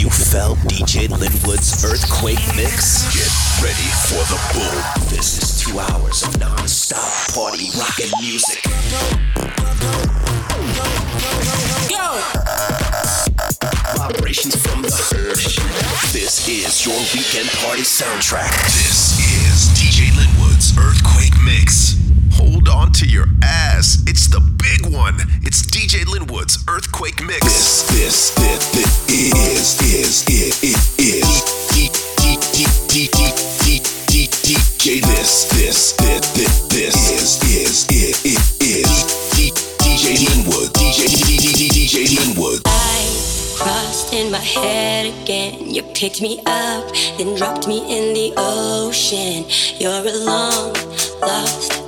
You felt DJ Linwood's earthquake mix? Get ready for the boom. This is two hours of non-stop party rockin' music. Go! Vibrations from the earth. This is your weekend party soundtrack. This is DJ Linwood's earthquake mix. Hold on to your ass. It's the big one. It's DJ Linwood's Earthquake Mix. This, this, this, this is, is, is, is, is. DJ this, this, this, this, this is, is, is, is, is. DJ Linwood, DJ, DJ Linwood. I crossed in my head again. You picked me up, then dropped me in the ocean. You're a long lost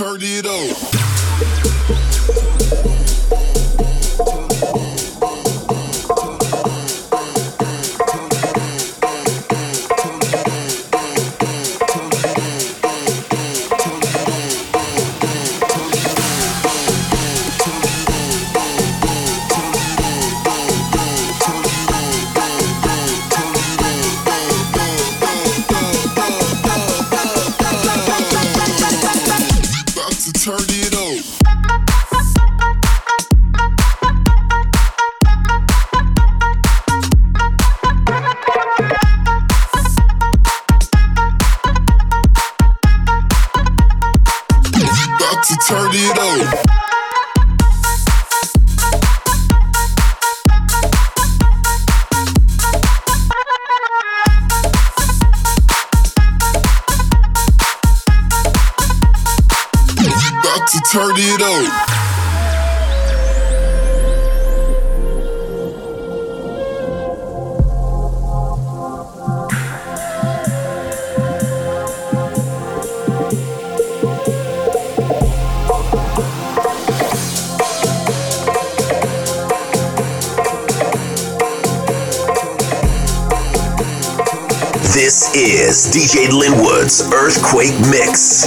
turn it up. To turn it to turn it up. This is DJ Linwood's Earthquake Mix.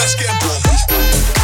Come on.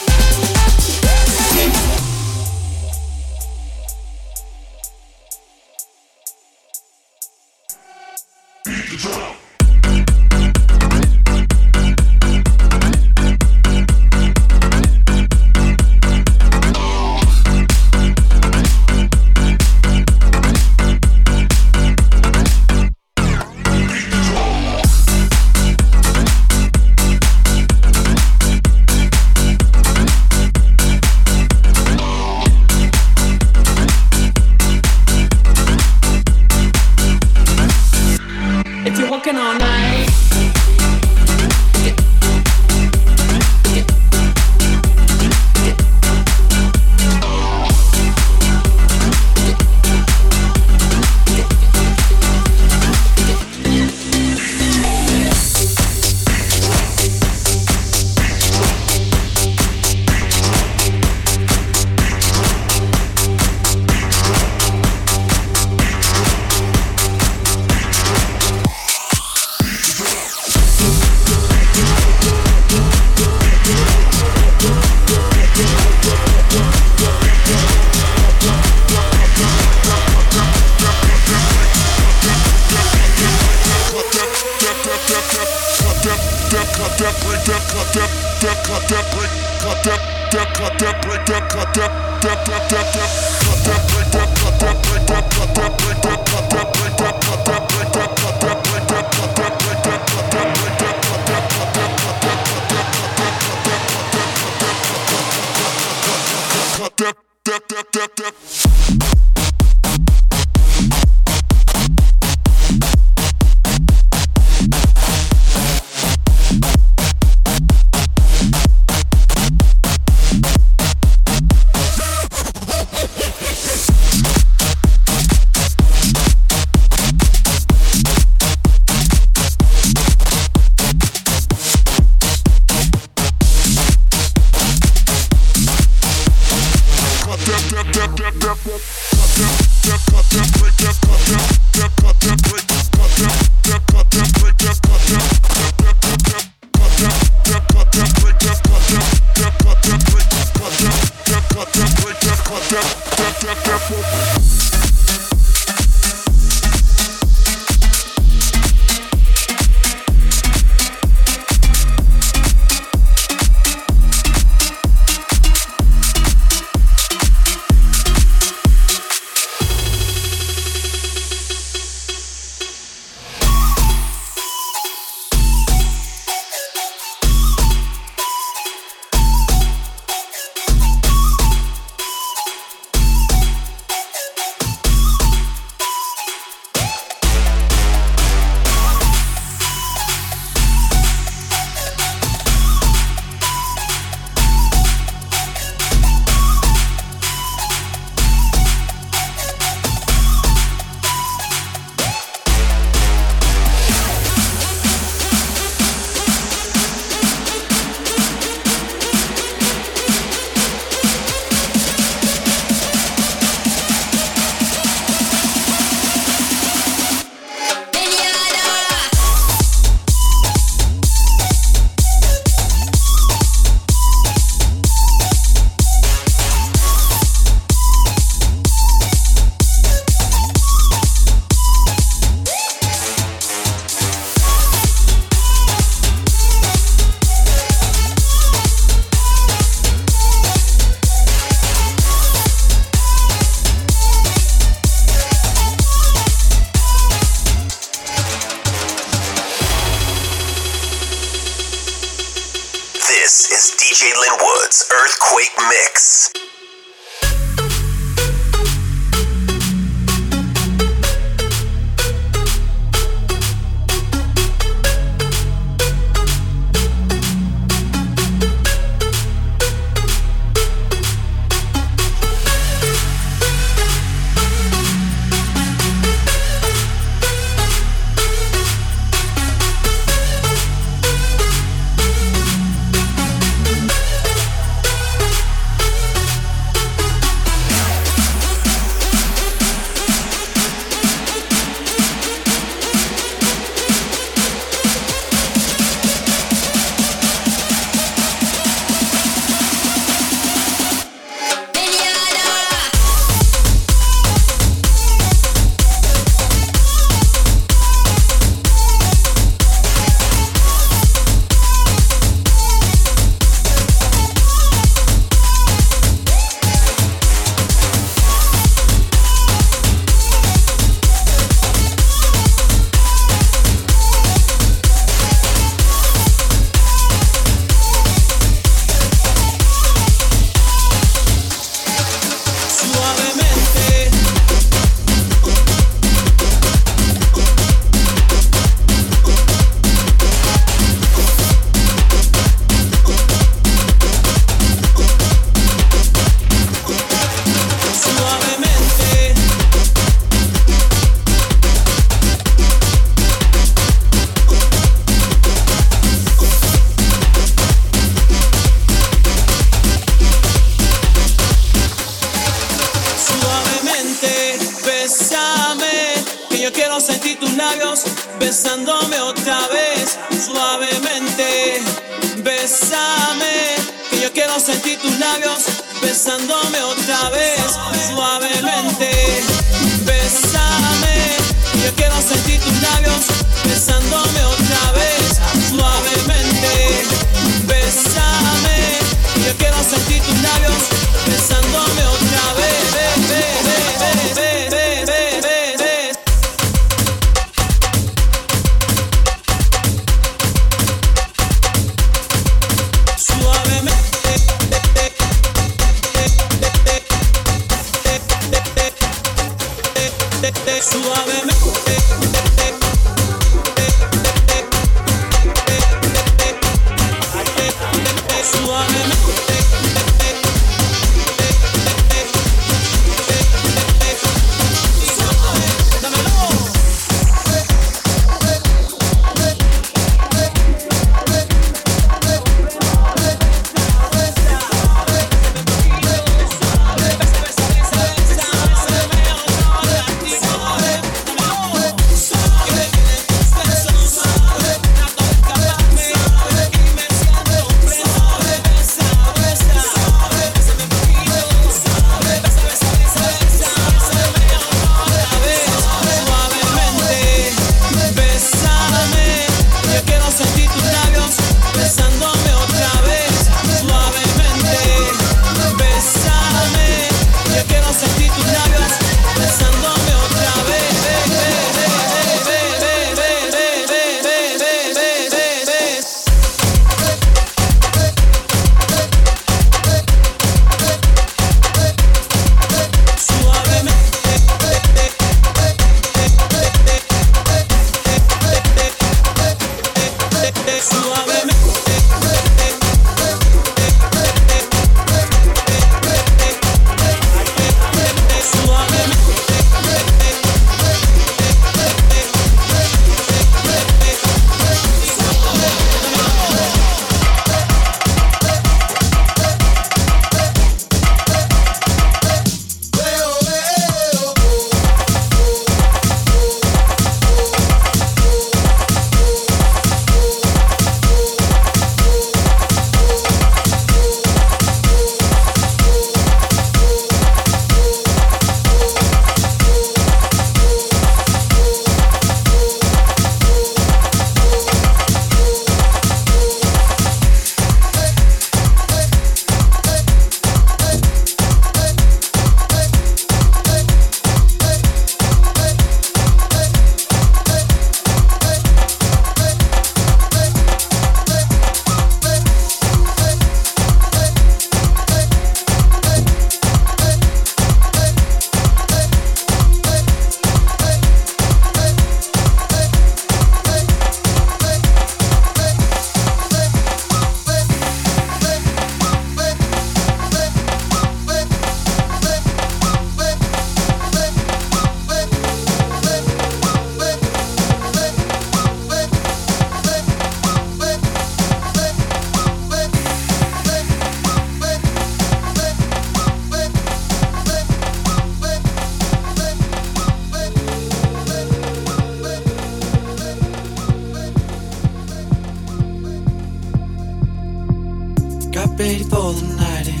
ready for the night in.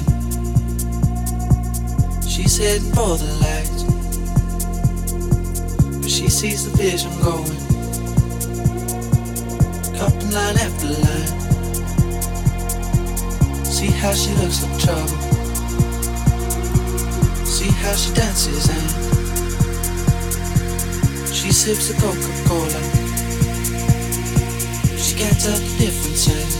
She's heading for the lights, but she sees the vision going. Cupping line after line. See how she looks like trouble. See how she dances and she sips a Coca-Cola. She can't tell the difference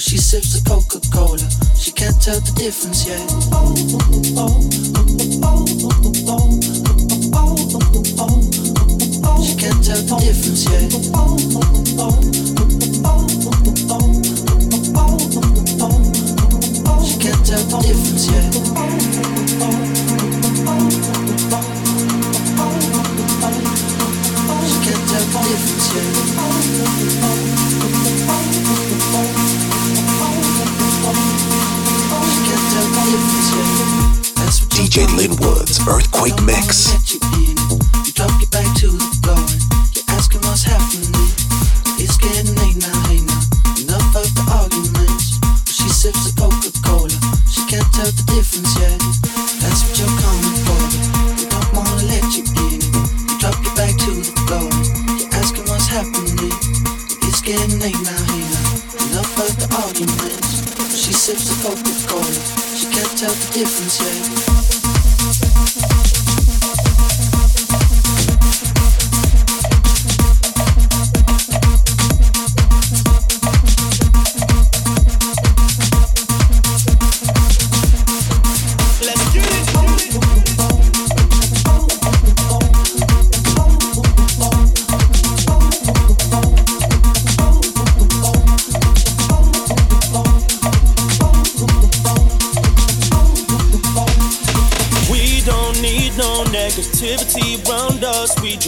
She sips the Coca Cola. She can't tell the difference yet. She can't tell the difference yet. she can't tell the difference yet. She can't tell the difference yet. DJ Linwood's Earthquake Mix.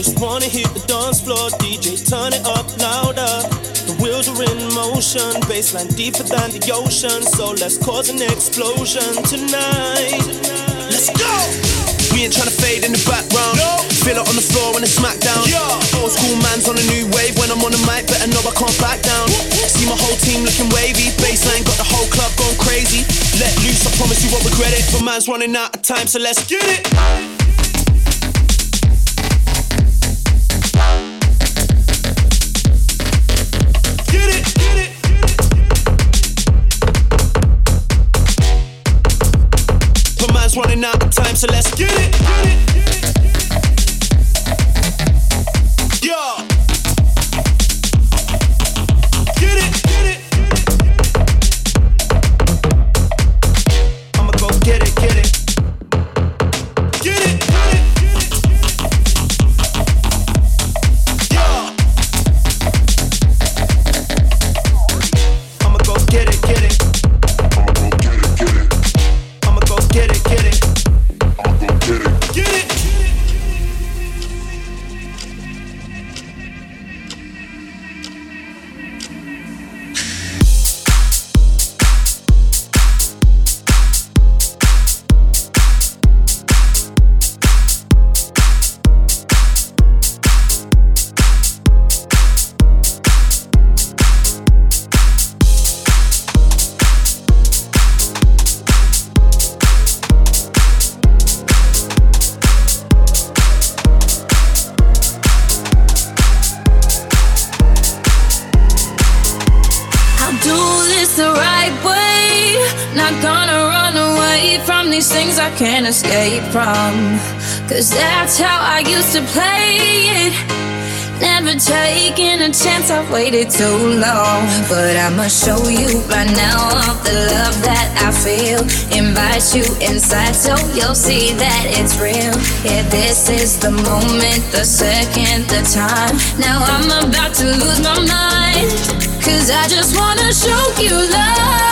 Just wanna hit the dance floor, DJ turn it up louder. The wheels are in motion, bassline deeper than the ocean. So let's cause an explosion tonight. Let's go! We ain't trying to fade in the background. No. Feel it on the floor when it's smackdown. Yeah. Old school man's on a new wave. When I'm on the mic, better know I can't back down. See my whole team looking wavy. Bassline got the whole club going crazy. Let loose, I promise you won't regret it. But man's running out of time, so let's get it. Running out of time, so let's get it. Get it. Escape from. Cause that's how I used to play it. Never taking a chance, I've waited too long. But I'ma show you right now of the love that I feel. Invite you inside so you'll see that it's real. Yeah, this is the moment, the second, the time. Now I'm about to lose my mind. Cause I just wanna show you love.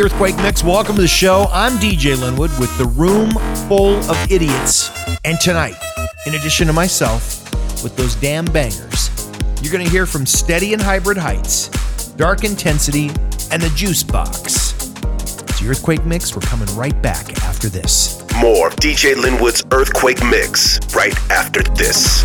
Earthquake Mix. Welcome to the show. I'm DJ Linwood with the room full of idiots. And tonight, in addition to myself, with those damn bangers, you're going to hear from Steady and Hybrid Heights, Dark Intensity, and the Juice Box. It's the Earthquake Mix. We're coming right back after this. More DJ Linwood's Earthquake Mix right after this.